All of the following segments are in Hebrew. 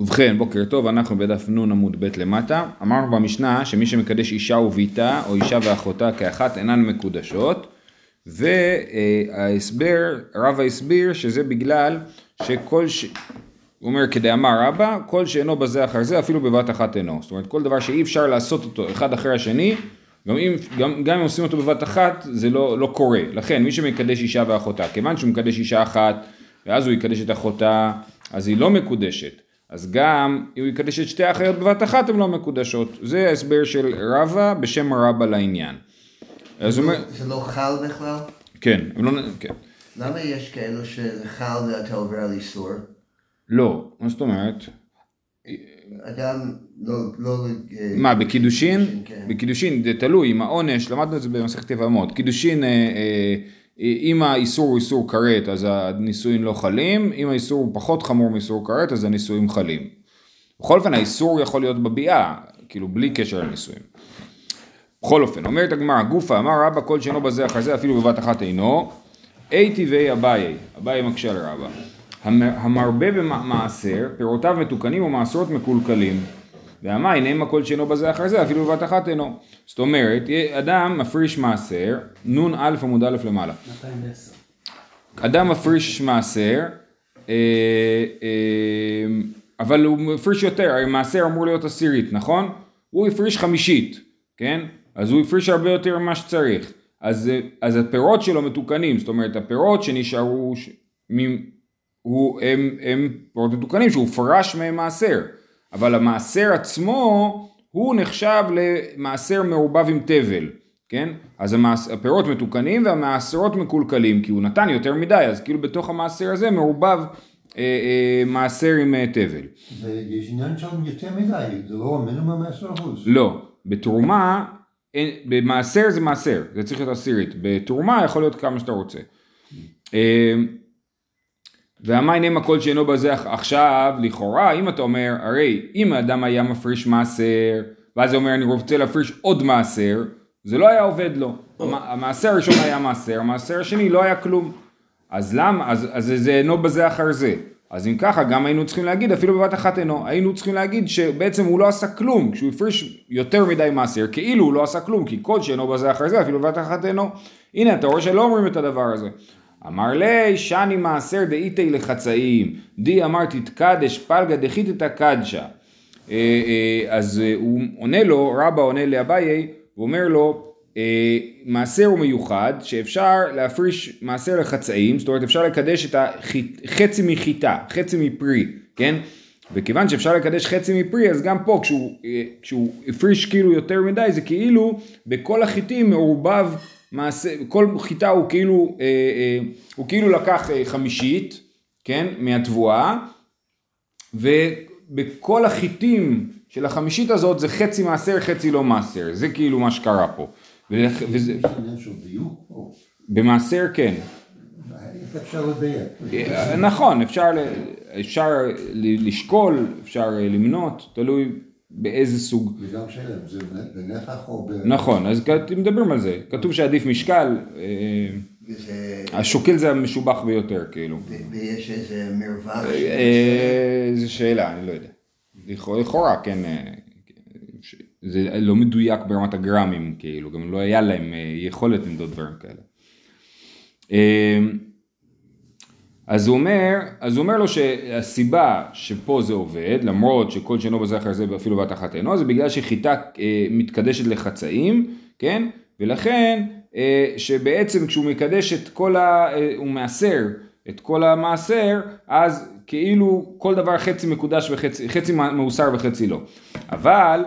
ובכן, בוקר טוב, אנחנו בדף נ עמוד ב' למטה. אמרנו במשנה שמי שמקדש אישה וביתה, או אישה ואחותה כאחת, אינן מקודשות. וההסבר, רבא הסביר שזה בגלל שכל ש... הוא אומר כדאמר רבא, כל שאינו בזה אחר זה אפילו בבת אחת אינו. זאת אומרת כל דבר שאי אפשר לעשות אותו אחד אחרי השני, גם אם, גם, גם אם עושים אותו בבת אחת זה לא, לא קורה. לכן מי שמקדש אישה ואחותה, כיוון שהוא מקדש אישה אחת ואז הוא יקדש את אחותה, אז היא לא מקודשת. אז גם אם הוא יקדש את שתי האחיות בבת אחת הן לא מקודשות. זה ההסבר של רבא בשם רבא לעניין. אז אומר... זה לא חל בכלל? כן, לא... כן. למה יש כאלו שזה חל ואתה עובר על איסור? לא, מה זאת אומרת? אדם לא... לא מה, בקידושין? כן. בקידושין זה תלוי, עם העונש, למדנו את זה במסכת יבמות. קידושין, אה, אה, אם האיסור הוא איסור כרת אז הנישואין לא חלים, אם האיסור הוא פחות חמור מאיסור כרת אז הנישואין חלים. בכל אופן האיסור יכול להיות בביאה, כאילו בלי קשר לנישואין. בכל אופן, אומרת הגמרא, גופה אמר רבא כל שאינו בזה אחר זה אפילו בבת אחת אינו, אי טבעי אביי, אביי מקשה לרבא. המרבה במעשר, פירותיו מתוקנים ומעשרות מקולקלים. והמים אין כל שאינו בזה אחר זה אפילו בבת אחת אינו. זאת אומרת, אדם מפריש מעשר, נ"א עמוד א' למעלה. 210. אדם מפריש מעשר, אה, אה, אבל הוא מפריש יותר, הרי מעשר אמור להיות עשירית, נכון? הוא הפריש חמישית, כן? אז הוא הפריש הרבה יותר ממה שצריך. אז, אז הפירות שלו מתוקנים, זאת אומרת הפירות שנשארו, ש... מ... הוא, הם, הם פירות מתוקנים שהוא פרש מהם מעשר, אבל המעשר עצמו הוא נחשב למעשר מעורבב עם תבל, כן? אז המעש, הפירות מתוקנים והמעשרות מקולקלים, כי הוא נתן יותר מדי, אז כאילו בתוך המעשר הזה מעורבב אה, אה, מעשר עם אה, תבל. ויש עניין שם יותר מדי, זה לא המינימום 10%. לא, בתרומה במעשר זה מעשר, זה צריך להיות עשירית, בתרומה יכול להיות כמה שאתה רוצה. אמ, והמים הם הכל שאינו בזה עכשיו, לכאורה, אם אתה אומר, הרי אם האדם היה מפריש מעשר, ואז הוא אומר אני רוצה להפריש עוד מעשר, זה לא היה עובד לו. המעשר הראשון היה מעשר, המעשר השני לא היה כלום. אז למה, אז, אז זה אינו בזה אחר זה. אז אם ככה גם היינו צריכים להגיד אפילו בבת אחת אינו, היינו צריכים להגיד שבעצם הוא לא עשה כלום, כשהוא הפריש יותר מדי מעשר, כאילו הוא לא עשה כלום, כי כל שאינו בזה אחרי זה אפילו בבת אחת אינו. הנה אתה רואה שלא אומרים את הדבר הזה. אמר לי שני מעשר דאיתי לחצאים, די אמרתי תקדש פלגה דחיתתא קדשה. אה, אה, אז אה, הוא עונה לו, רבא עונה לאביי, הוא אומר לו מעשר הוא מיוחד שאפשר להפריש מעשר לחצאים, זאת אומרת אפשר לקדש את החצי מחיטה, חצי מפרי, כן? וכיוון שאפשר לקדש חצי מפרי אז גם פה כשהוא, אה, כשהוא הפריש כאילו יותר מדי זה כאילו בכל החיטים מעורבב מעשה, כל חיטה הוא כאילו, אה, אה, הוא כאילו לקח חמישית, כן, מהתבואה ובכל החיטים של החמישית הזאת זה חצי מעשר חצי לא מעשר, זה כאילו מה שקרה פה. וזה... במעשר כן. אפשר לדייק. אה, נכון, אפשר, אפשר לשקול, אפשר למנות, תלוי באיזה סוג. וגם שלם, זה בנפח או ב... נכון, אז מדברים על זה, כתוב שעדיף משקל, אה, השוקל זה המשובח ביותר, כאילו. ויש איזה מרווח? איזה אה, שאלה, אני לא יודע. לכאורה, כן. זה לא מדויק ברמת הגרמים, כאילו, גם לא היה להם אה, יכולת למדוד דברים כאלה. אמ, אז הוא אומר, אז הוא אומר לו שהסיבה שפה זה עובד, למרות שכל שאינו בזה אחר זה אפילו בת אחת אינו, זה בגלל שחיטה אה, מתקדשת לחצאים, כן? ולכן אה, שבעצם כשהוא מקדש את כל ה... הוא מעשר את כל המעשר, אז כאילו כל דבר חצי מקודש וחצי, חצי מאוסר וחצי לא. אבל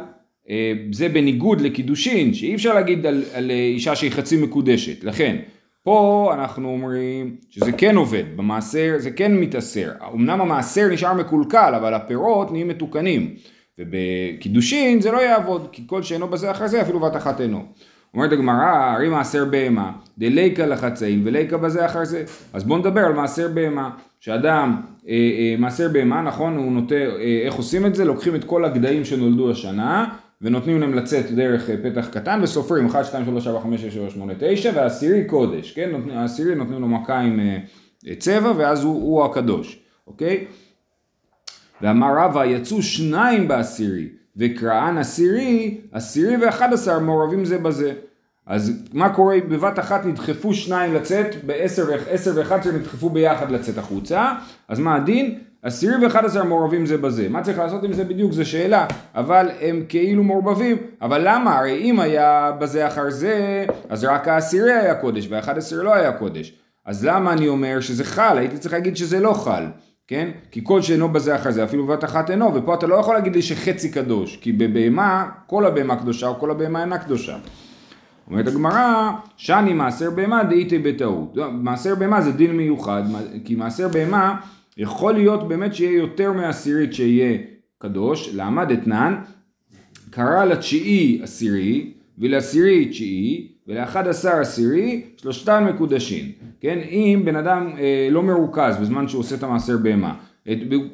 אה, זה בניגוד לקידושין, שאי אפשר להגיד על, על אישה שהיא חצי מקודשת, לכן פה אנחנו אומרים שזה כן עובד, במעשר זה כן מתעשר, אמנם המעשר נשאר מקולקל אבל הפירות נהיים מתוקנים ובקידושין זה לא יעבוד כי כל שאינו בזה אחר זה אפילו בת אחת אינו. אומרת הגמרא, הרי מעשר בהמה, דליקה לחצאים וליקה בזה אחר זה. אז בואו נדבר על מעשר בהמה. שאדם, אה, אה, מעשר בהמה, נכון, הוא נוטה, אה, איך עושים את זה? לוקחים את כל הגדיים שנולדו השנה, ונותנים להם לצאת דרך אה, פתח קטן וסופרים 1, 2, 3, 4, 5, 6, 7, 8, 9 והעשירי קודש, כן? העשירי נותנים לו מכה עם אה, צבע ואז הוא, הוא הקדוש, אוקיי? ואמר רבא יצאו שניים בעשירי, וקראן עשירי, עשירי ואחד עשר מעורבים זה בזה. אז מה קורה בבת אחת נדחפו שניים לצאת, בעשר ואחד עשר נדחפו ביחד לצאת החוצה, אז מה הדין? עשירי ואחד עשר מעורבים זה בזה. מה צריך לעשות עם זה בדיוק? זו שאלה. אבל הם כאילו מעורבבים. אבל למה? הרי אם היה בזה אחר זה, אז רק העשירי היה קודש והאחד עשר לא היה קודש. אז למה אני אומר שזה חל? הייתי צריך להגיד שזה לא חל. כן? כי כל שאינו בזה אחר זה, אפילו בבת אחת אינו, ופה אתה לא יכול להגיד לי שחצי קדוש, כי בבהמה, כל הבהמה קדושה, או כל הבהמה אינה קדושה. אומרת הגמרא, שאני מעשר בהמה דהיתי בטעות. לא, מעשר בהמה זה דין מיוחד, כי מעשר בהמה יכול להיות באמת שיהיה יותר מעשירית שיהיה קדוש, למה דתנן? קרא לתשיעי עשירי ולעשירי תשיעי ולאחד עשר עשירי שלושתן מקודשים, כן? אם בן אדם אה, לא מרוכז בזמן שהוא עושה את המעשר בהמה,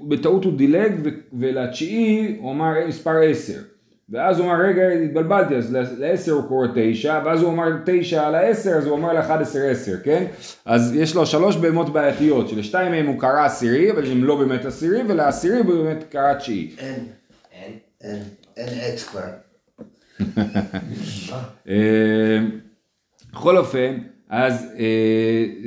בטעות הוא דילג ולתשיעי הוא אמר מספר עשר ואז הוא אמר רגע התבלבלתי אז לעשר הוא קורא תשע ואז הוא אמר תשע על העשר אז הוא אומר לאחד עשר עשר כן אז יש לו שלוש בהמות בעייתיות שלשתיים מהם הוא קרא עשירי אבל הם לא באמת עשירי ולעשירי הוא באמת קרא תשיעי. אין, אין, אין, אין עץ כבר. אה, בכל אופן אז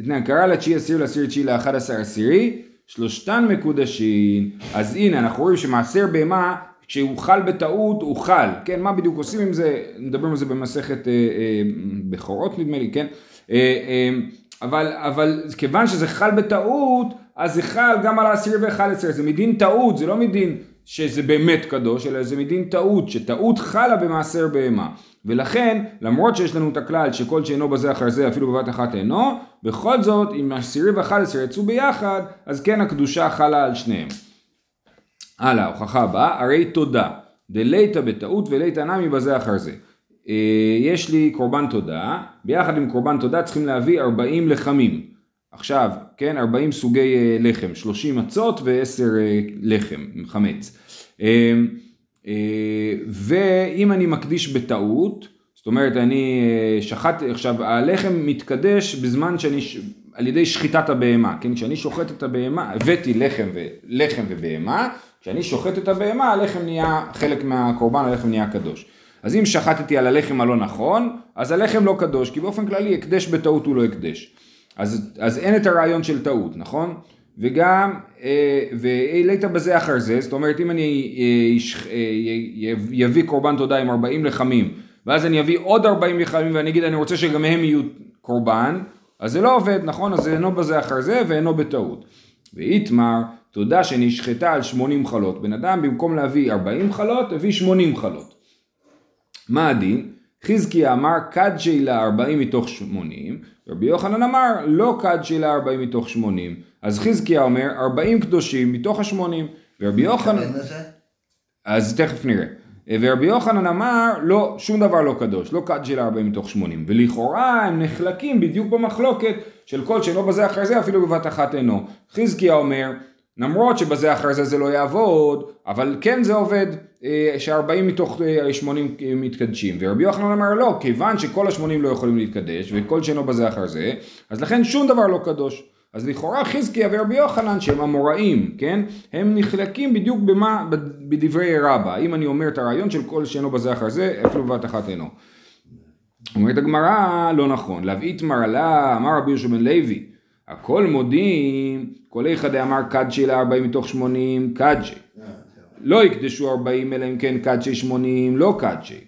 אה, קרא לתשיעי עשירי לעשירי תשיעי לאחד עשר עשירי שלושתן מקודשים אז הנה אנחנו רואים שמעשר בהמה כשהוא חל בטעות הוא חל, כן, מה בדיוק עושים עם זה, מדברים על זה במסכת אה, אה, בכורות נדמה לי, כן, אה, אה, אבל, אבל כיוון שזה חל בטעות, אז זה חל גם על העשירי ואחד עשרה, זה מדין טעות, זה לא מדין שזה באמת קדוש, אלא זה מדין טעות, שטעות חלה במעשר בהמה. ולכן, למרות שיש לנו את הכלל שכל שאינו בזה אחר זה אפילו בבת אחת אינו, בכל זאת, אם העשירי ואחד עשרה יצאו ביחד, אז כן הקדושה חלה על שניהם. הלאה, הוכחה הבאה, הרי תודה, דליתא בטעות וליתא נמי בזה אחר זה. אה, יש לי קורבן תודה, ביחד עם קורבן תודה צריכים להביא 40 לחמים. עכשיו, כן, 40 סוגי אה, לחם, 30 מצות ו-10 אה, לחם, חמץ. ואם אני מקדיש בטעות, זאת אומרת אני שחטתי, עכשיו הלחם מתקדש בזמן שאני, על ידי שחיטת הבהמה, כן, כשאני שוחט את הבהמה, הבאתי לחם, ו, לחם ובהמה, כשאני שוחט את הבהמה, הלחם נהיה, חלק מהקורבן הלחם נהיה קדוש. אז אם שחטתי על הלחם הלא נכון, אז הלחם לא קדוש, כי באופן כללי הקדש בטעות הוא לא הקדש. אז, אז אין את הרעיון של טעות, נכון? וגם, אה, והעלית בזה אחר זה, זאת אומרת אם אני אביא אה, קורבן תודה עם 40 לחמים, ואז אני אביא עוד 40 לחמים ואני אגיד אני רוצה שגם הם יהיו קורבן, אז זה לא עובד, נכון? אז זה אינו בזה אחר זה ואינו בטעות. ואיתמר, תודה שנשחטה על 80 חלות. בן אדם במקום להביא 40 חלות, הביא 80 חלות. מה הדין? חזקיה אמר קדשי לה 40 מתוך 80, רבי יוחנן אמר לא קדשי לה 40 מתוך 80. אז חזקיה אומר 40 קדושים מתוך ה-80, ורבי יוחנן... אז תכף נראה. ורבי יוחנן אמר לא, שום דבר לא קדוש, לא קדשי לה 40 מתוך 80. ולכאורה הם נחלקים בדיוק במחלוקת של כל שאינו בזה אחרי זה אפילו בבת אחת אינו. חזקיה אומר למרות שבזה אחרי זה זה לא יעבוד, אבל כן זה עובד אה, ש-40 מתוך 80 אה, מתקדשים. ורבי יוחנן אמר לא, כיוון שכל ה-80 לא יכולים להתקדש וכל שאינו בזה אחר זה, אז לכן שום דבר לא קדוש. אז לכאורה חזקיה ורבי יוחנן שהם אמוראים, כן? הם נחלקים בדיוק במה, בדברי רבא. אם אני אומר את הרעיון של כל שאינו בזה אחר זה, אפילו בבת אחת אינו. אומרת הגמרא, לא נכון. להביא מרלה, אמר רבי יהושע בן לוי, הכל מודים, כל איכא דאמר קדשי ל-40 מתוך 80, קדשי. לא יקדשו 40 אלא אם כן קדשי 80, לא קדשי.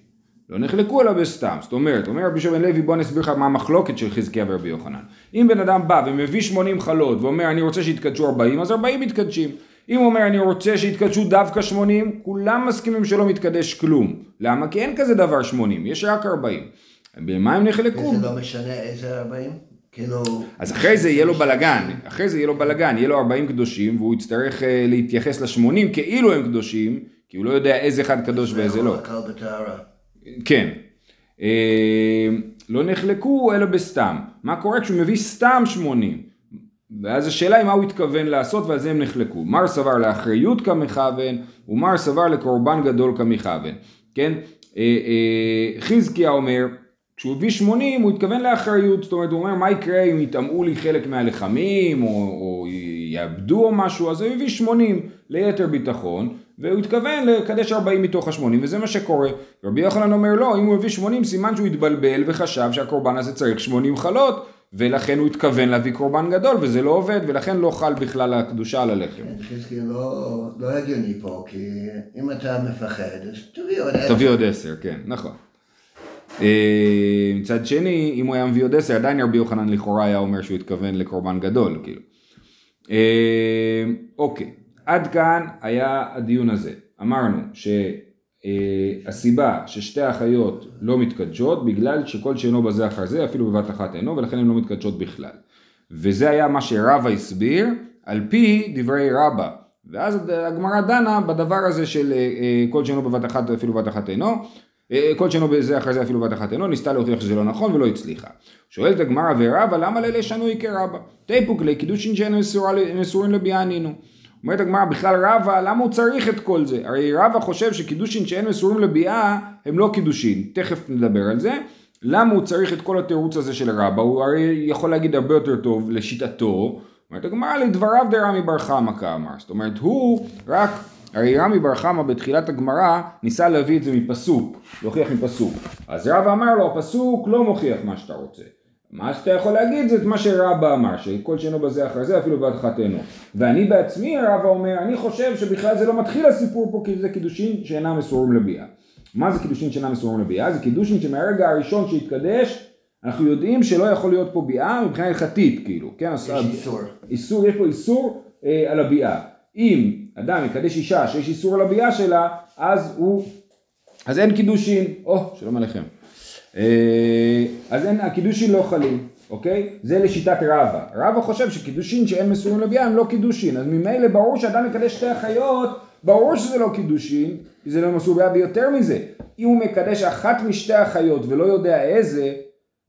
לא נחלקו אלא בסתם. זאת אומרת, אומר רבי שבן לוי בוא נסביר לך מה המחלוקת של חזקיה ורבי יוחנן. אם בן אדם בא ומביא 80 חלות ואומר אני רוצה שיתקדשו 40, אז 40 מתקדשים. אם הוא אומר אני רוצה שיתקדשו דווקא 80, כולם מסכימים שלא מתקדש כלום. למה? כי אין כזה דבר 80, יש רק 40. במה הם נחלקו? וזה לא משנה איזה 40? כאילו... אז אחרי זה יהיה לו בלגן, אחרי זה יהיה לו בלגן, יהיה לו 40 קדושים והוא יצטרך אה, להתייחס ל-80 כאילו הם קדושים, כי הוא לא יודע איזה אחד קדוש ואיזה לא. כן. אה, לא נחלקו אלא בסתם. מה קורה כשהוא מביא סתם 80? ואז השאלה היא מה הוא התכוון לעשות ועל זה הם נחלקו. מר סבר לאחריות כמכוון ומר סבר לקורבן גדול כמכוון. כן? אה, חזקיה אומר כשהוא הביא 80 הוא התכוון לאחריות, זאת אומרת הוא אומר מה יקרה אם יטמעו לי חלק מהלחמים או, או יאבדו או משהו, אז הוא הביא 80 ליתר ביטחון והוא התכוון לקדש 40 מתוך ה-80 וזה מה שקורה. רבי יוחנן אומר לא, אם הוא הביא 80 סימן שהוא התבלבל וחשב שהקורבן הזה צריך 80 חלות ולכן הוא התכוון להביא קורבן גדול וזה לא עובד ולכן לא חל בכלל הקדושה על הלחם. חזקי לא לא הגיוני פה, כי אם אתה מפחד, אז תביא עוד עשר. תביא עוד עשר, כן, נכון. אה, מצד שני, אם הוא היה מביא עוד עשר, עדיין רבי יוחנן לכאורה היה אומר שהוא התכוון לקורבן גדול, כאילו. אה, אוקיי, עד כאן היה הדיון הזה. אמרנו שהסיבה ששתי האחיות לא מתקדשות, בגלל שכל שאינו בזה אחר זה, אפילו בבת אחת אינו, ולכן הן לא מתקדשות בכלל. וזה היה מה שרבא הסביר, על פי דברי רבא. ואז הגמרא דנה בדבר הזה של אה, אה, כל שאינו בבת אחת אפילו בבת אחת אינו, אה, כל שאינו בזה אחרי זה אפילו בת אחת אינו, ניסתה להוכיח שזה לא נכון ולא הצליחה. שואלת הגמרא ורבא למה לילה שנוי כרבא? תיפוק לקידושין שאין מסורים לביאה נינו. אומרת הגמרא בכלל רבא למה הוא צריך את כל זה? הרי רבא חושב שקידושין שאין מסורים לביאה הם לא קידושין, תכף נדבר על זה. למה הוא צריך את כל התירוץ הזה של רבא? הוא הרי יכול להגיד הרבה יותר טוב לשיטתו. אומרת הגמרא לדבריו דרמי בר חמא כאמר. זאת אומרת הוא רק הרי רמי בר חמא בתחילת הגמרא ניסה להביא את זה מפסוק, להוכיח מפסוק. אז רבא אמר לו, הפסוק לא מוכיח מה שאתה רוצה. מה שאתה יכול להגיד זה את מה שרבא אמר, שכל שאינו בזה אחרי זה אפילו בעד חטאנו. ואני בעצמי, רבא אומר, אני חושב שבכלל זה לא מתחיל הסיפור פה כי זה קידושין שאינם מסורים לביאה. מה זה קידושין שאינם מסורים לביאה? זה קידושין שמהרגע הראשון שהתקדש, אנחנו יודעים שלא יכול להיות פה ביאה מבחינה הלכתית, כאילו, כן? יש איסור. איסור, יש פה איסור אה, על הביאה. אם אדם יקדש אישה שיש איסור על הביאה שלה, אז הוא, אז אין קידושין, או, שלום עליכם. אה, אז אין, הקידושין לא חלים, אוקיי? זה לשיטת רבא. רבא חושב שקידושין שאין מסורים לביאה הם לא קידושין, אז ממילא ברור שאדם יקדש שתי אחיות, ברור שזה לא קידושין, כי זה לא מסור ביאה, ויותר מזה, אם הוא מקדש אחת משתי אחיות ולא יודע איזה,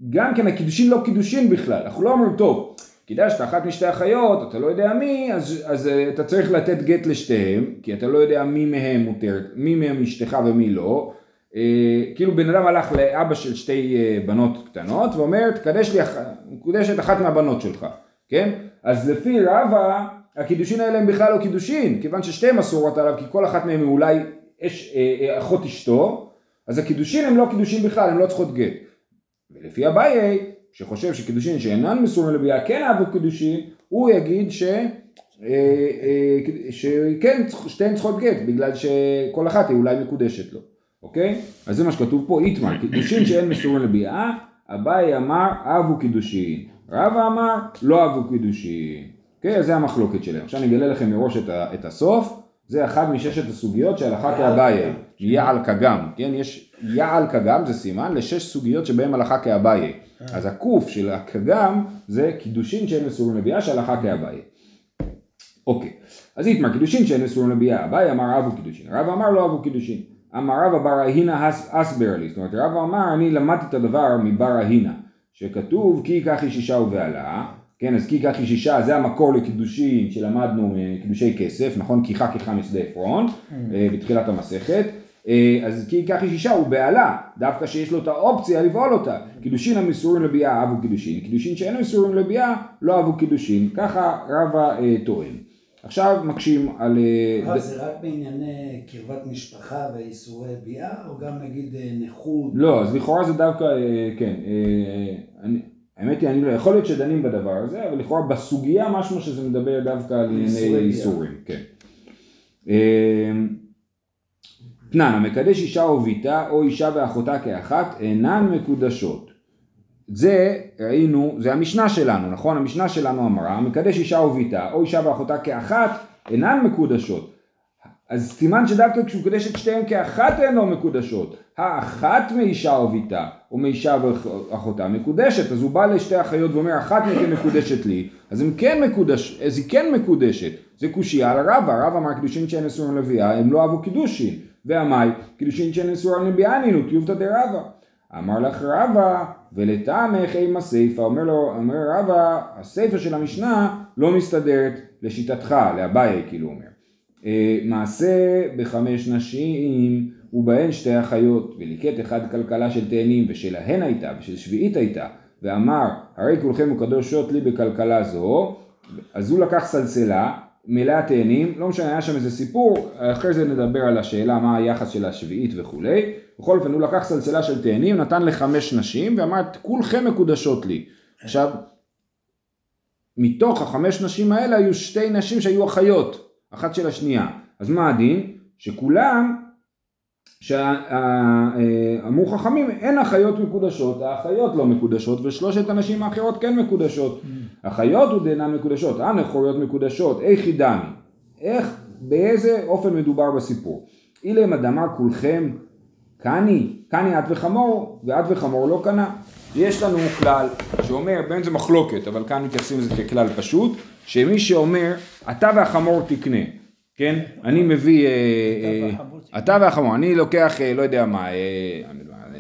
גם כן הקידושין לא קידושין בכלל, אנחנו לא אומרים טוב, קידשת אחת משתי אחיות, אתה לא יודע מי, אז, אז אה, אתה צריך לתת גט לשתיהם, כי אתה לא יודע מי מהם מותרת, מי מהם אשתך ומי לא. אה, כאילו בן אדם הלך לאבא של שתי אה, בנות קטנות ואומר, תקדש לי, מקודשת אחת מהבנות שלך, כן? אז לפי רבא, הקידושין האלה הם בכלל לא קידושין, כיוון ששתיהן אסורות עליו, כי כל אחת מהן היא אולי אש, אה, אה, אחות אשתו, אז הקידושין הם לא קידושין בכלל, הם לא צריכות גט. ולפי אביי, שחושב שקידושין שאינן מסורים לביאה כן הוו קידושין, הוא יגיד ש... אה, אה, שכן שתיהן צריכות גט, בגלל שכל אחת היא אולי מקודשת לו, אוקיי? אז זה מה שכתוב פה, איתמר, קידושין שאין מסורים לביאה, אביי אמר אהבו קידושין, רבא אמר לא אהבו קידושין, אוקיי? אז זה המחלוקת שלהם. עכשיו אני אגלה לכם מראש את, ה, את הסוף, זה אחת מששת הסוגיות שהלכה כאביי, יעל כגם, כן? יש יעל כגם זה סימן לשש סוגיות שבהן הלכה כאביי. אז הקוף של הכגם זה קידושין שאין מסורים לביאה שהלכה כאביי. אוקיי, אז איתמר קידושין שאין מסורים לביאה, אביי אמר הוו קידושין, רבא אמר לא הוו קידושין, אמר רבא בר אהינא אסברה לי, זאת אומרת רבא אמר אני למדתי את הדבר מבר אהינא, שכתוב כי ייקח איש אישה ובעלה, כן אז כי ייקח איש אישה זה המקור לקידושין שלמדנו קידושי כסף, נכון? קיחה קיחה משדה עפרון אה, בתחילת המסכת, אה, אז כי ייקח איש אישה ובעלה, דווקא שיש לו את האופציה לבעול אותה. קידושין המסורים לביאה הוו קידושין, קידושין שאין מסורים לביאה לא אהבו קידושין, ככה רבא אה, טוען. עכשיו מקשים על... אה, אה, זה רק בענייני קרבת משפחה ואיסורי ביאה, או גם נגיד אה, נכות? לא, אז לכאורה זה דווקא, אה, כן, אה, אני, האמת היא, אני לא, יכול להיות שדנים בדבר הזה, אבל לכאורה בסוגיה משמע שזה מדבר דווקא על ענייני. איסורים, כן. תנן, המקדש אישה או ביתה או אישה ואחותה כאחת אינן מקודשות. זה ראינו, זה המשנה שלנו, נכון? המשנה שלנו אמרה, המקדש אישה או ביתה או אישה ואחותה כאחת אינן מקודשות. אז סימן שדווקא כשהוא מקדש את שתיהן כאחת הן לא מקודשות. האחת מאישה או ביתה או מאישה ואחותה מקודשת. אז הוא בא לשתי אחיות ואומר אחת מכן מקודשת לי, אז הם כן מקודש, אז היא כן מקודשת. זה קושייה על רבא, רבא אמר קידושין שאין אסורים לביאה, הם לא אהבו קידושין. ועמי קידושין שאין אסורים לביאה נינו, טיובתא דרבא. אמר לך רבא, ולטעמך אימה סיפא, אומר לו, אומר רבא, הסיפא של המשנה לא מסתדרת לשיטתך, לאביי כאילו אומר. אה, מעשה בחמש נשים ובהן שתי אחיות וליקט אחד כלכלה של תאנים ושלהן הייתה ושל שביעית הייתה ואמר הרי כולכם מקדושות לי בכלכלה זו אז הוא לקח סלסלה מלאה תאנים לא משנה היה שם איזה סיפור אחרי זה נדבר על השאלה מה היחס של השביעית וכולי בכל אופן הוא לקח סלסלה של תאנים נתן לחמש נשים ואמר כולכם מקודשות לי עכשיו מתוך החמש נשים האלה היו שתי נשים שהיו אחיות אחת של השנייה. אז מה הדין? שכולם, שאמרו חכמים, אין אחיות מקודשות, האחיות לא מקודשות ושלושת הנשים האחרות כן מקודשות. אחיות הוא דאינן מקודשות, הנכוריות מקודשות, איך ידעני? איך, באיזה אופן מדובר בסיפור? אילם אדמה כולכם קני, קני את וחמור, ואת וחמור לא קנה. יש לנו כלל שאומר, בין זה מחלוקת, אבל כאן מתייחסים לזה ככלל פשוט, שמי שאומר, אתה והחמור תקנה, כן? אני מביא, אה, אה, אתה והחמור, אני לוקח, אה, לא יודע מה,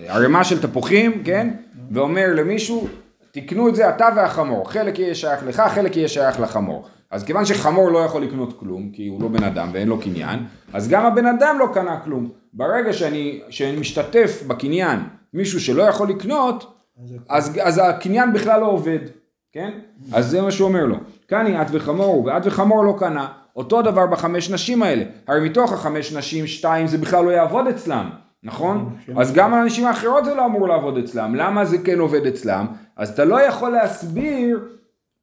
ערימה של תפוחים, כן? ואומר למישהו, תקנו את זה אתה והחמור, חלק יהיה שייך לך, חלק יהיה שייך לחמור. אז כיוון שחמור לא יכול לקנות כלום, כי הוא לא בן אדם ואין לו קניין, אז גם הבן אדם לא קנה כלום. ברגע שאני, שאני משתתף בקניין מישהו שלא יכול לקנות, אז, אז הקניין בכלל לא עובד, כן? אז זה מה שהוא אומר לו. קני את וחמור, ואת וחמור לא קנה. אותו דבר בחמש נשים האלה. הרי מתוך החמש נשים, שתיים זה בכלל לא יעבוד אצלם, נכון? אז גם הנשים האחרות זה לא אמור לעבוד אצלם. למה זה כן עובד אצלם? אז אתה לא יכול להסביר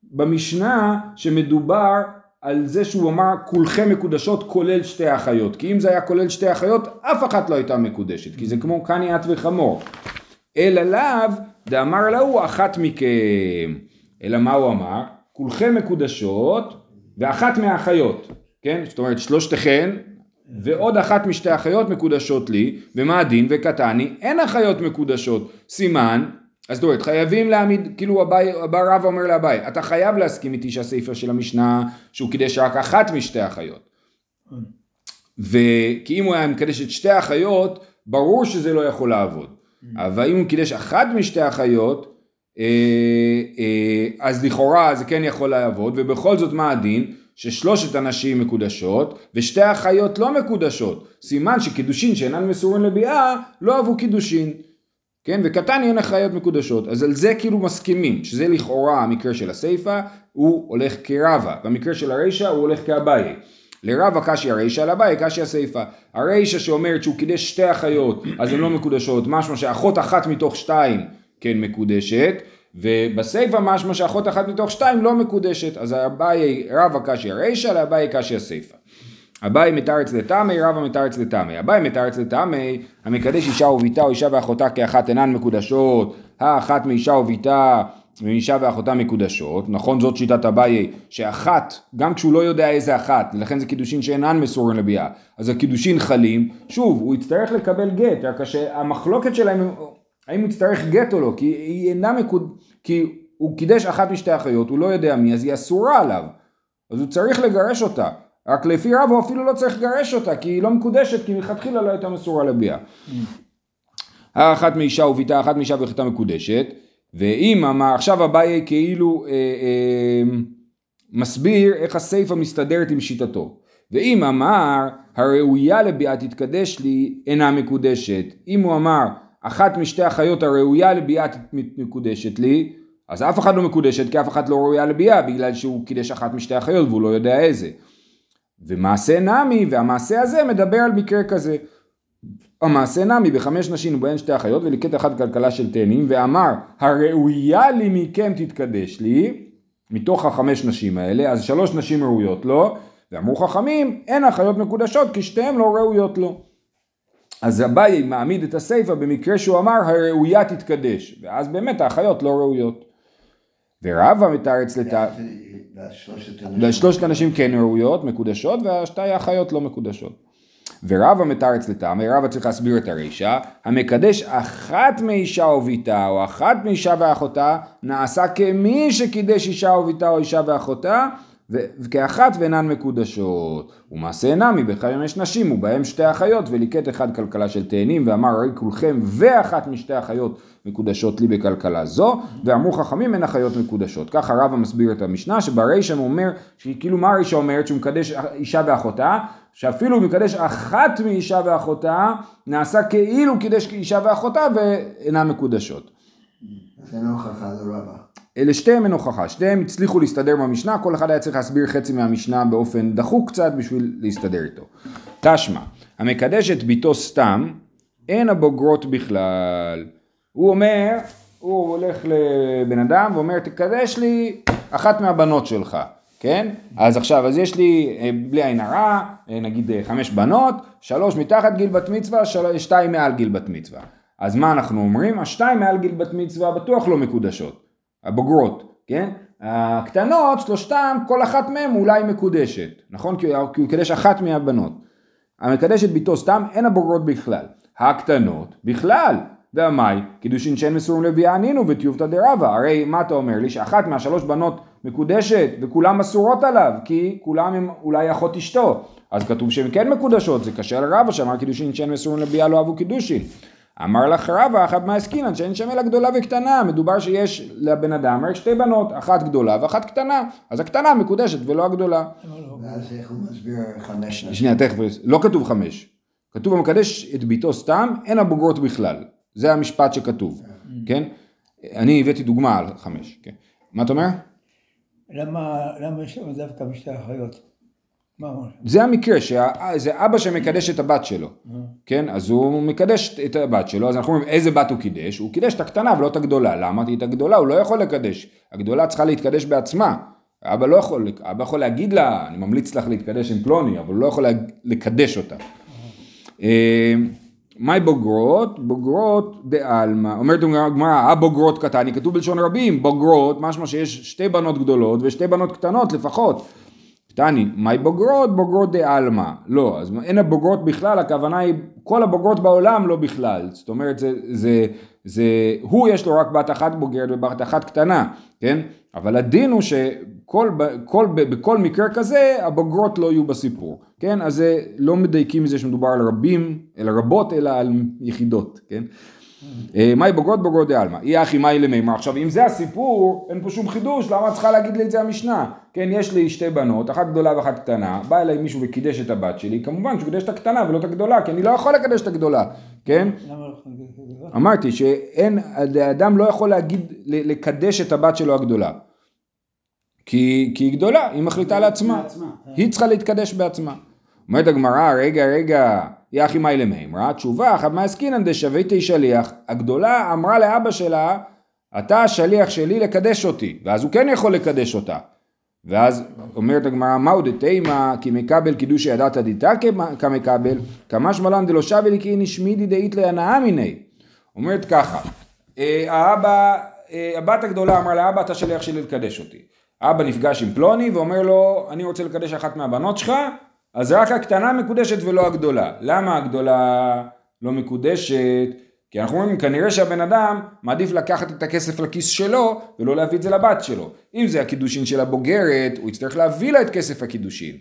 במשנה שמדובר על זה שהוא אמר כולכם מקודשות כולל שתי אחיות. כי אם זה היה כולל שתי אחיות, אף אחת לא הייתה מקודשת. כי זה כמו קני את וחמור. אלא לאו דאמר להוא אחת מכם. אלא מה הוא אמר? כולכם מקודשות ואחת מהאחיות, כן? זאת אומרת שלושתכן ועוד אחת משתי אחיות מקודשות לי, ומה הדין וקטני? אין אחיות מקודשות, סימן, אז זאת אומרת חייבים להעמיד, כאילו אביי, הבא רב אומר לאביי, אתה חייב להסכים איתי שהסעיפה של המשנה שהוא קידש רק אחת משתי אחיות. וכי אם הוא היה מקדש את שתי האחיות, ברור שזה לא יכול לעבוד. אבל אם הוא קידש אחת משתי אחיות, אה, אה, אז לכאורה זה כן יכול לעבוד, ובכל זאת מה הדין? ששלושת הנשים מקודשות ושתי אחיות לא מקודשות. סימן שקידושין שאינן מסורים לביאה לא אהבו קידושין. כן, וקטן אין אחיות מקודשות. אז על זה כאילו מסכימים, שזה לכאורה המקרה של הסיפא, הוא הולך כרבה. במקרה של הרישא הוא הולך כאביי. לרבה קשי הרישא, לאביי קשי הסיפא. הרישא שאומרת שהוא קידש שתי אחיות, אז הן לא מקודשות, משמע שאחות אחת מתוך שתיים כן מקודשת, ובסיפא משמע שאחות אחת מתוך שתיים לא מקודשת, אז אביי רבא קשיא רישא לאביי קשיא סיפא. אביי מתרץ לטמא, רבא מתרץ לטמא. אביי מתרץ לטמא, המקדש אישה וביתה או אישה ואחותה כאחת אינן מקודשות, האחת מאישה וביתה ואישה ואחותה מקודשות, נכון זאת שיטת אביי, שאחת, גם כשהוא לא יודע איזה אחת, לכן זה קידושין שאינן מסורים לביאה, אז הקידושין חלים, שוב, הוא יצטרך לקבל גט, רק שהמחלוקת שלהם האם יצטרך גט או לא, כי היא אינה מקוד... כי הוא קידש אחת משתי אחיות, הוא לא יודע מי, אז היא אסורה עליו. אז הוא צריך לגרש אותה. רק לפי רב הוא אפילו לא צריך לגרש אותה, כי היא לא מקודשת, כי מלכתחילה לא הייתה מסורה לביאה. האחת מאישה וביתה, אחת מאישה וביתה מקודשת, ואם אמר, עכשיו אביי כאילו אה, אה, מסביר איך הסיפא מסתדרת עם שיטתו. ואם אמר, הראויה לביאה תתקדש לי, אינה מקודשת. אם הוא אמר, אחת משתי החיות הראויה לביאה מקודשת לי, אז אף אחד לא מקודשת כי אף אחת לא ראויה לביאה בגלל שהוא קידש אחת משתי החיות והוא לא יודע איזה. ומעשה נמי והמעשה הזה מדבר על מקרה כזה. המעשה נמי בחמש נשים ובהן שתי אחיות וליקט אחת כלכלה של תאנים ואמר הראויה לי מכם תתקדש לי מתוך החמש נשים האלה אז שלוש נשים ראויות לו ואמרו חכמים אין אחיות מקודשות כי שתיהן לא ראויות לו. אז אביי מעמיד את הסיפא במקרה שהוא אמר הראויה תתקדש, ואז באמת האחיות לא ראויות. ורבא מתרץ לת... והשלושת הנשים כן ראויות, מקודשות, והשתי האחיות לא מקודשות. ורבא מתרץ לטעמי, רבא צריך להסביר את הרישא, המקדש אחת מאישה וביתה או אחת מאישה ואחותה, נעשה כמי שקידש אישה וביתה או אישה ואחותה, וכאחת ואינן מקודשות. ומעשה אינם מבחיים יש נשים ובהם שתי אחיות וליקט אחד כלכלה של תאנים ואמר הרי כולכם ואחת משתי אחיות מקודשות לי בכלכלה זו ואמרו חכמים אין אחיות מקודשות. ככה רבא מסביר את המשנה שברישם אומר שכאילו מה הרישא אומרת שהוא מקדש אישה ואחותה שאפילו אם מקדש אחת מאישה ואחותה, נעשה כאילו קידש אישה ואחותה ואינן מקודשות. זה אין הוכחה לרבה. אלה שתיהם אין הוכחה, שתיהם הצליחו להסתדר במשנה, כל אחד היה צריך להסביר חצי מהמשנה באופן דחוק קצת בשביל להסתדר איתו. תשמע, המקדש את ביתו סתם, אין הבוגרות בכלל. הוא אומר, הוא הולך לבן אדם ואומר, תקדש לי אחת מהבנות שלך, כן? אז עכשיו, אז יש לי, אה, בלי עין הרע, אה, נגיד אה, חמש בנות, שלוש מתחת גיל בת מצווה. שתיים מעל גיל בת מצווה. אז מה אנחנו אומרים? השתיים מעל גיל בת מצווה בטוח לא מקודשות. הבוגרות, כן? הקטנות, שלושתם, כל אחת מהן אולי מקודשת, נכון? כי הוא יקדש אחת מהבנות. המקדש את ביתו סתם, אין הבוגרות בכלל. הקטנות, בכלל. והמאי, קידושין שאין מסורים לביאה ענינו וטיובתא דרבה. הרי מה אתה אומר לי? שאחת מהשלוש בנות מקודשת וכולם אסורות עליו, כי כולם הם אולי אחות אשתו. אז כתוב שהן כן מקודשות, זה קשה לרבה שאמר קידושין שאין מסורים לביאה לא אהבו קידושין. אמר לך רבא אחת מעסקינן שאין שם אלא גדולה וקטנה, מדובר שיש לבן אדם רק שתי בנות, אחת גדולה ואחת קטנה, אז הקטנה מקודשת ולא הגדולה. ואז איך הוא מסביר חמש נשים? שנייה, תכף, לא כתוב חמש, כתוב המקדש את ביתו סתם, אין הבוגרות בכלל, זה המשפט שכתוב, כן? אני הבאתי דוגמה על חמש, כן? מה אתה אומר? למה, למה יש לנו דווקא בשתי אחיות? זה המקרה, שזה אבא שמקדש את הבת שלו, כן? אז הוא מקדש את הבת שלו, אז אנחנו אומרים איזה בת הוא קידש? הוא קידש את הקטנה ולא את הגדולה. למה? כי את הגדולה הוא לא יכול לקדש. הגדולה צריכה להתקדש בעצמה. אבא לא יכול, אבא יכול להגיד לה, אני ממליץ לך להתקדש עם פלוני, אבל הוא לא יכול לקדש אותה. אה, מהי בוגרות? בוגרות בעלמא. אומרת הגמרא, הבוגרות קטני, כתוב בלשון רבים, בוגרות, משמע שיש שתי בנות גדולות ושתי בנות קטנות לפחות. קטני, מהי בוגרות? בוגרות דה עלמא. לא, אז אין הבוגרות בכלל, הכוונה היא כל הבוגרות בעולם לא בכלל. זאת אומרת, זה, זה, זה, הוא יש לו רק בת אחת בוגרת ובת אחת קטנה, כן? אבל הדין הוא שכל, ב- כל, ב- בכל מקרה כזה, הבוגרות לא יהיו בסיפור, כן? אז לא מדייקים מזה שמדובר על רבים, אלא רבות, אלא על יחידות, כן? אה, מהי בוגרות בוגרות דעלמא, אי אחי מאי למימר. עכשיו אם זה הסיפור, אין פה שום חידוש, למה צריכה להגיד לי את זה המשנה? כן, יש לי שתי בנות, אחת גדולה ואחת קטנה, בא אליי מישהו וקידש את הבת שלי, כמובן שהוא קידש את הקטנה ולא את הגדולה, כי אני לא יכול לקדש את הגדולה, כן? למה לא? אמרתי שאין, האדם לא יכול להגיד, לקדש את הבת שלו הגדולה. כי, כי היא גדולה, היא מחליטה לעצמה. לעצמה. היא צריכה להתקדש בעצמה. אומרת הגמרא, רגע, רגע, יחי מאי למימרא, תשובה, אחת מה עסקינן דשביתי שליח. הגדולה אמרה לאבא שלה, אתה השליח שלי לקדש אותי, ואז הוא כן יכול לקדש אותה. ואז אומרת הגמרא, מהו דתימה, כי מקבל קידוש ידעת דיתא כמקבל, כמשמע לן דלא שווה לי כי נשמידי דאית להנאה מיני. אומרת ככה, אה, האבא, אה, הבת הגדולה אמרה לאבא, אתה שליח שלי לקדש אותי. אבא נפגש עם פלוני ואומר לו, אני רוצה לקדש אחת מהבנות שלך, אז רק הקטנה מקודשת ולא הגדולה. למה הגדולה לא מקודשת? כי אנחנו אומרים, כנראה שהבן אדם מעדיף לקחת את הכסף לכיס שלו ולא להביא את זה לבת שלו. אם זה הקידושין של הבוגרת, הוא יצטרך להביא לה את כסף הקידושין.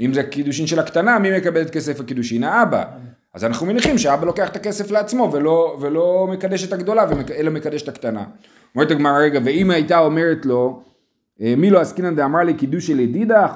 אם זה הקידושין של הקטנה, מי מקבל את כסף הקידושין? האבא. אז אנחנו מניחים שהאבא לוקח את הכסף לעצמו ולא, ולא מקדש את הגדולה, אלא מקדש את הקטנה. אומרת הגמרא, רגע, ואם הייתה אומרת לו, אה, מי לא עסקינן דאמר לי קידוש של ידידך?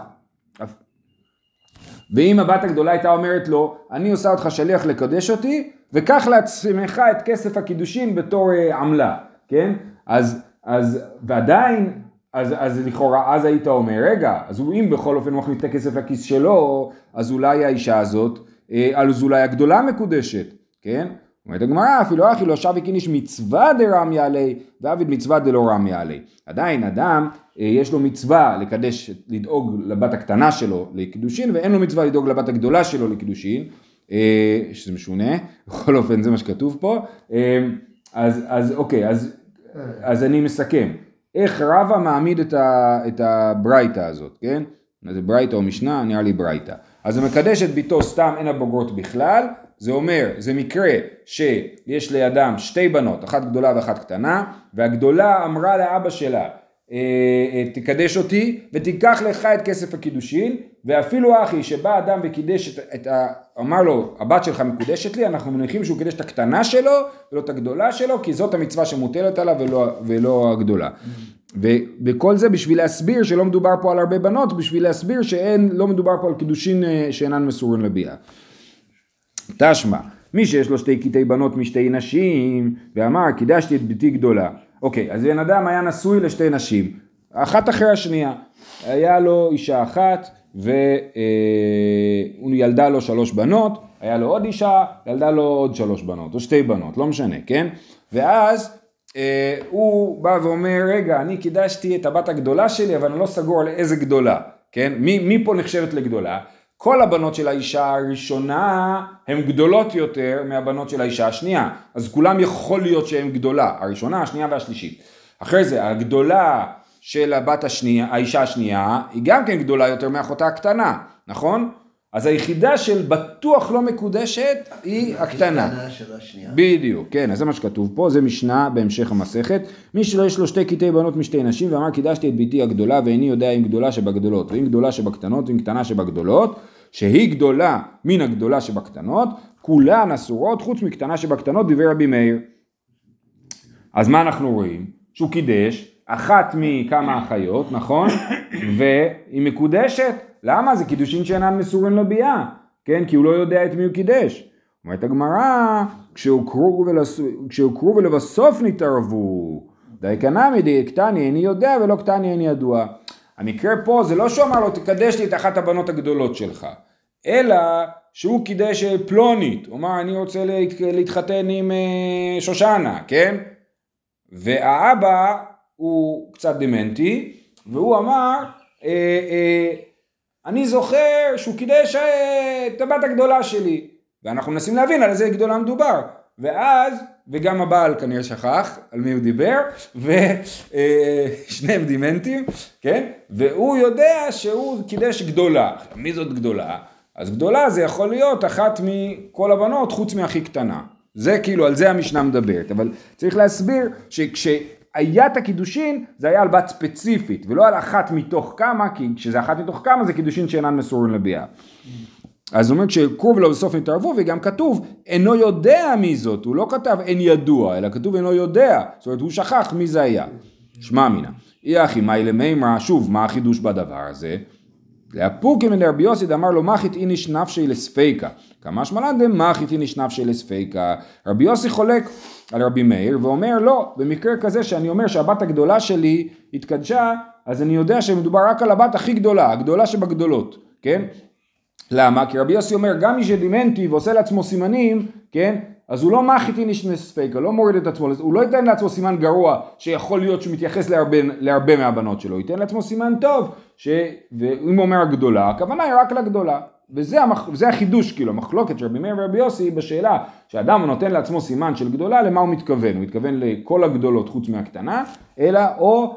ואם הבת הגדולה הייתה אומרת לו, אני עושה אותך שליח לקדש אותי, וקח לעצמך את כסף הקידושין בתור אה, עמלה, כן? אז, אז, ועדיין, אז, אז לכאורה, אז היית אומר, רגע, אז הוא, אם בכל אופן הוא מכניס את הכסף לכיס שלו, אז אולי האישה הזאת, אה, אז אולי הגדולה מקודשת, כן? אומרת הגמרא, אפילו אחי לא שבי קיניש מצווה דרמי עלי, ועביד מצווה דלא רמי עלי. עדיין אדם, אה, יש לו מצווה לקדש, לדאוג לבת הקטנה שלו לקידושין, ואין לו מצווה לדאוג לבת הגדולה שלו לקידושין, אה, שזה משונה, בכל אופן זה מה שכתוב פה. אה, אז, אז אוקיי, אז, אז אני מסכם. איך רבא מעמיד את, ה, את הברייתא הזאת, כן? זה ברייתא או משנה? נראה לי ברייתא. אז הוא מקדש את ביתו סתם אין הבוגרות בכלל, זה אומר, זה מקרה שיש לידם שתי בנות, אחת גדולה ואחת קטנה, והגדולה אמרה לאבא שלה, אה, אה, תקדש אותי ותיקח לך את כסף הקידושין ואפילו אחי שבא אדם וקידש את, את ה... אמר לו הבת שלך מקודשת לי אנחנו מניחים שהוא קידש את הקטנה שלו ולא את הגדולה שלו כי זאת המצווה שמוטלת עליו ולא, ולא הגדולה. וכל זה בשביל להסביר שלא מדובר פה על הרבה בנות בשביל להסביר שאין לא מדובר פה על קידושין אה, שאינן מסורים לביאה תשמע מי שיש לו שתי קטעי בנות משתי נשים ואמר קידשתי את בתי גדולה אוקיי, אז בן אדם היה נשוי לשתי נשים, אחת אחרי השנייה. היה לו אישה אחת והוא ילדה לו שלוש בנות, היה לו עוד אישה, ילדה לו עוד שלוש בנות, או שתי בנות, לא משנה, כן? ואז אה, הוא בא ואומר, רגע, אני קידשתי את הבת הגדולה שלי, אבל אני לא סגור על איזה גדולה, כן? מי, מי פה נחשבת לגדולה? כל הבנות של האישה הראשונה הן גדולות יותר מהבנות של האישה השנייה, אז כולם יכול להיות שהן גדולה, הראשונה, השנייה והשלישית. אחרי זה, הגדולה של הבת השנייה, האישה השנייה, היא גם כן גדולה יותר מאחותה הקטנה, נכון? אז היחידה של בטוח לא מקודשת היא הקטנה. הקטנה של השנייה. בדיוק, כן, אז זה מה שכתוב פה, זה משנה בהמשך המסכת. מי שלא יש לו שתי קטעי בנות משתי נשים ואמר קידשתי את ביתי הגדולה ואיני יודע אם גדולה שבגדולות ואם גדולה שבקטנות ואם קטנה שבגדולות, שהיא גדולה מן הגדולה שבקטנות, כולן אסורות חוץ מקטנה שבקטנות דיבר רבי מאיר. אז מה אנחנו רואים? שהוא קידש אחת מכמה אחיות, נכון? והיא מקודשת. למה? זה קידושין שאינן מסורים לביאה, כן? כי הוא לא יודע את מי הוא קידש. אומרת הגמרא, כשהוכרו ולבסוף נתערבו, די קנמי די קטני איני יודע ולא קטני איני ידוע. המקרה פה זה לא שהוא אמר לו תקדש לי את אחת הבנות הגדולות שלך, אלא שהוא קידש פלונית, הוא אמר אני רוצה להת... להתחתן עם אה, שושנה, כן? והאבא הוא קצת דמנטי, והוא אמר אה, אה, אני זוכר שהוא קידש אה, את הבת הגדולה שלי, ואנחנו מנסים להבין על איזה גדולה מדובר, ואז, וגם הבעל כנראה שכח על מי הוא דיבר, ושניהם דימנטים, כן? והוא יודע שהוא קידש גדולה. מי זאת גדולה? אז גדולה זה יכול להיות אחת מכל הבנות חוץ מהכי קטנה. זה כאילו, על זה המשנה מדברת, אבל צריך להסביר שכש... היה את הקידושין זה היה על בת ספציפית ולא על אחת מתוך כמה כי כשזה אחת מתוך כמה זה קידושין שאינן מסורים לביאה. אז הוא אומר כשקרוב לו בסוף נתערבו וגם כתוב אינו יודע מי זאת הוא לא כתב אין ידוע אלא כתוב אינו יודע זאת אומרת הוא שכח מי זה היה. שמע מינא אי אחי מאי למימרא שוב מה החידוש בדבר הזה? לאפוקי מן רבי יוסי דאמר לו מחית איניש נפשי לספיקה? כמה שמלן דמחית איניש נפשי לספיקה? רבי יוסי חולק על רבי מאיר ואומר לא במקרה כזה שאני אומר שהבת הגדולה שלי התקדשה אז אני יודע שמדובר רק על הבת הכי גדולה הגדולה שבגדולות כן למה? כי רבי יוסי אומר גם מי שדימנטי ועושה לעצמו סימנים כן אז הוא לא מחית איניש לספיקה לא מוריד את עצמו הוא לא ייתן לעצמו סימן גרוע שיכול להיות שהוא מתייחס להרבה, להרבה מהבנות שלו ייתן לעצמו סימן טוב ש... ואם הוא אומר הגדולה הכוונה היא רק לגדולה וזה המח... החידוש כאילו, המחלוקת של רבי מאיר ורבי יוסי בשאלה שאדם נותן לעצמו סימן של גדולה, למה הוא מתכוון? הוא מתכוון לכל הגדולות חוץ מהקטנה, אלא או,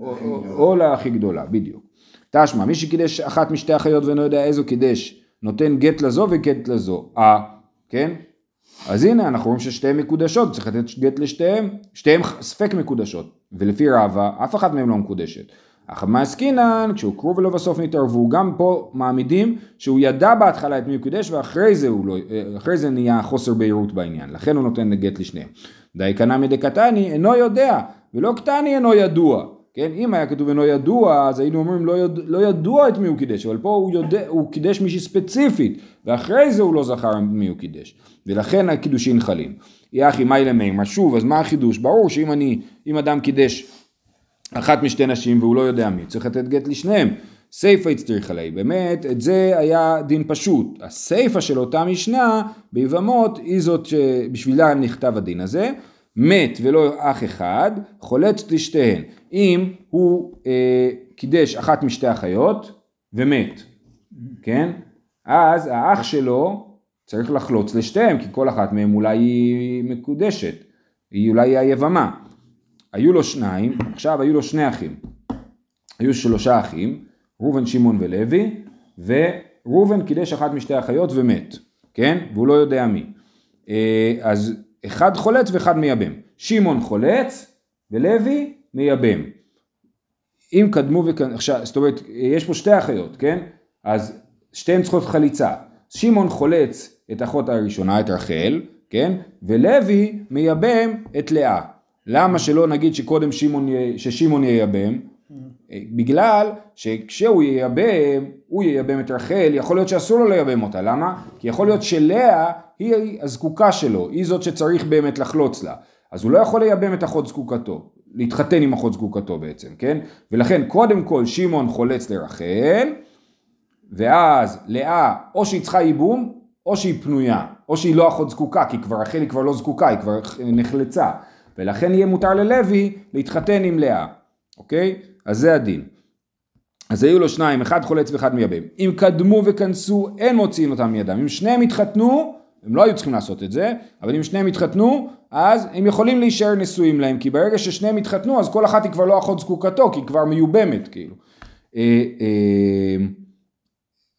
או, או, או להכי גדולה, בדיוק. תשמע, מי שקידש אחת משתי אחיות ואינו יודע איזו קידש, נותן גט לזו וגט לזו. אה, כן? אז הנה אנחנו רואים ששתיהן מקודשות, צריך לתת גט לשתיהן, שתיהן ספק מקודשות, ולפי רבה אף אחת מהן לא מקודשת. אך מה עסקינן, כשהוכרו ולא בסוף נתערבו, גם פה מעמידים שהוא ידע בהתחלה את מי הוא קידש ואחרי זה, לא, אחרי זה נהיה חוסר בהירות בעניין, לכן הוא נותן גט לשניהם. די קנה מדי קטני אינו יודע, ולא קטני אינו ידוע. כן, אם היה כתוב אינו ידוע, אז היינו אומרים לא, יד, לא ידוע את מי הוא קידש, אבל פה הוא, יודע, הוא קידש מישהי ספציפית, ואחרי זה הוא לא זכר מי הוא קידש, ולכן הקידושין חלים. יחי מאי למימה, שוב, אז מה החידוש? ברור שאם אני, אם אדם קידש אחת משתי נשים והוא לא יודע מי, צריך לתת גט לשניהם. סיפא הצטריך עלי, באמת, את זה היה דין פשוט. הסיפא של אותה משנה ביבמות היא זאת שבשבילה נכתב הדין הזה. מת ולא אח אחד, חולץ לשתיהן. אם הוא אה, קידש אחת משתי אחיות ומת, כן? אז האח שלו צריך לחלוץ לשתיהם, כי כל אחת מהן אולי היא מקודשת, היא אולי היא היבמה. היו לו שניים, עכשיו היו לו שני אחים. היו שלושה אחים, ראובן, שמעון ולוי, וראובן קידש אחת משתי אחיות ומת, כן? והוא לא יודע מי. אה, אז אחד חולץ ואחד מייבם. שמעון חולץ ולוי מייבם. אם קדמו וכן, עכשיו, זאת אומרת, יש פה שתי אחיות, כן? אז שתיהן צריכות חליצה. שמעון חולץ את אחות הראשונה, את רחל, כן? ולוי מייבם את לאה. למה שלא נגיד שקודם שמעון, ייבם? בגלל שכשהוא ייבם, הוא ייבם את רחל, יכול להיות שאסור לו לייבם אותה, למה? כי יכול להיות שלאה היא הזקוקה שלו, היא זאת שצריך באמת לחלוץ לה. אז הוא לא יכול לייבם את אחות זקוקתו, להתחתן עם אחות זקוקתו בעצם, כן? ולכן קודם כל שמעון חולץ לרחל, ואז לאה או שהיא צריכה ייבום, או שהיא פנויה, או שהיא לא אחות זקוקה, כי כבר רחל היא כבר לא זקוקה, היא כבר נחלצה, ולכן יהיה מותר ללוי להתחתן עם לאה, אוקיי? אז זה הדין. אז היו לו שניים, אחד חולץ ואחד מייבם. אם קדמו וכנסו, אין מוציאים אותם מידם. אם שניהם התחתנו, הם לא היו צריכים לעשות את זה, אבל אם שניהם התחתנו, אז הם יכולים להישאר נשואים להם, כי ברגע ששניהם התחתנו, אז כל אחת היא כבר לא אחות זקוקתו, כי היא כבר מיובמת, כאילו. אה, אה,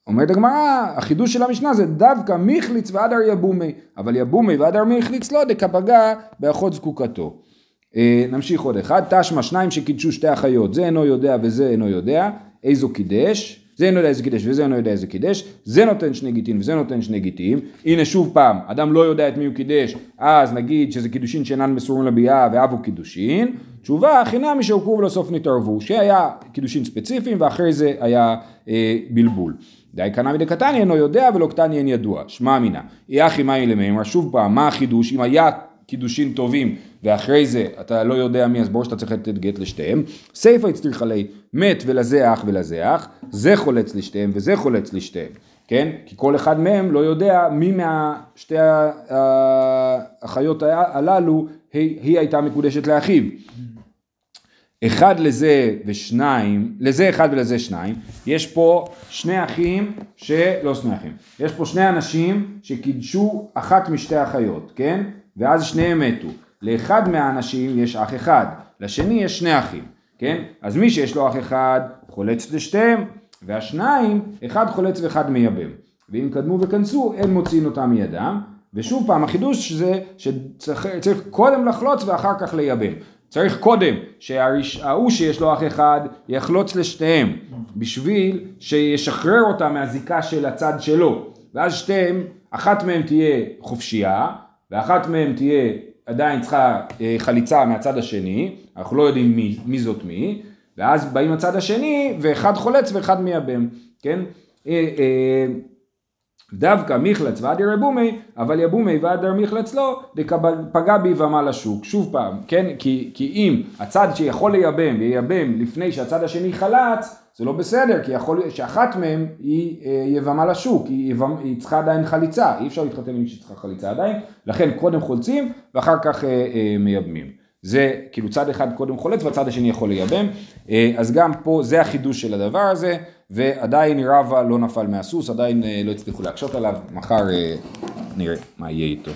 אומרת הגמרא, החידוש של המשנה זה דווקא מיכליץ ואדר יבומי, אבל יבומי ואדר מיכליץ לא דקפגה באחות זקוקתו. אה, נמשיך עוד אחד, תשמע שניים שקידשו שתי אחיות, זה אינו יודע וזה אינו יודע, איזו קידש, זה אינו יודע איזה קידש וזה אינו יודע איזה קידש, זה נותן שני גיטין וזה נותן שני גיטין, הנה שוב פעם, אדם לא יודע את מי הוא קידש, אז נגיד שזה קידושין שאינן מסורים לביאה ואבו קידושין, תשובה חינמי שהוכרו ולסוף נתערבו, שהיה קידושין ספציפיים ואחרי זה היה אה, בלבול. די קנא מדי קטני אינו יודע ולא קטני אין ידוע, שמע אמינא, יחי מאי למימר, שוב פעם, מה החידוש, אם היה קידושין טובים ואחרי זה אתה לא יודע מי אז ברור שאתה צריך לתת גט לשתיהם. סיפא הצטריך עלי מת ולזה אח ולזה אח זה חולץ לשתיהם וזה חולץ לשתיהם כן? כי כל אחד מהם לא יודע מי מהשתי החיות הללו היא, היא הייתה מקודשת לאחיו. אחד לזה ושניים, לזה אחד ולזה שניים, יש פה שני אחים, ש... לא שני אחים, יש פה שני אנשים שקידשו אחת משתי אחיות, כן? ואז שניהם מתו. לאחד מהאנשים יש אח אחד, לשני יש שני אחים, כן? אז מי שיש לו אח אחד חולץ לשתיהם, והשניים, אחד חולץ ואחד מייבם. ואם קדמו וכנסו, אין מוציאים אותם מידם. ושוב פעם, החידוש זה שצריך צריך קודם לחלוץ ואחר כך לייבם. צריך קודם שההוא שיש לו אח אחד יחלוץ לשתיהם בשביל שישחרר אותה מהזיקה של הצד שלו ואז שתיהם, אחת מהם תהיה חופשייה ואחת מהם תהיה עדיין צריכה אה, חליצה מהצד השני, אנחנו לא יודעים מי, מי זאת מי ואז באים הצד השני ואחד חולץ ואחד מייבם, כן? אה, אה, דווקא מיחלץ והדר יבומי, אבל יבומי והדר מיחלץ לא, פגע ביבמה לשוק. שוב פעם, כן? כי, כי אם הצד שיכול לייבם, ייבם לפני שהצד השני חלץ, זה לא בסדר, כי יכול להיות שאחת מהם היא אה, יבמה לשוק, היא, יבמה, היא צריכה עדיין חליצה, אי אפשר להתחתן עם שהיא צריכה חליצה עדיין, לכן קודם חולצים ואחר כך אה, אה, מייבמים. זה כאילו צד אחד קודם חולץ והצד השני יכול לייבם, אה, אז גם פה זה החידוש של הדבר הזה. ועדיין רבא לא נפל מהסוס, עדיין לא הצליחו להקשות עליו, מחר נראה מה יהיה איתו.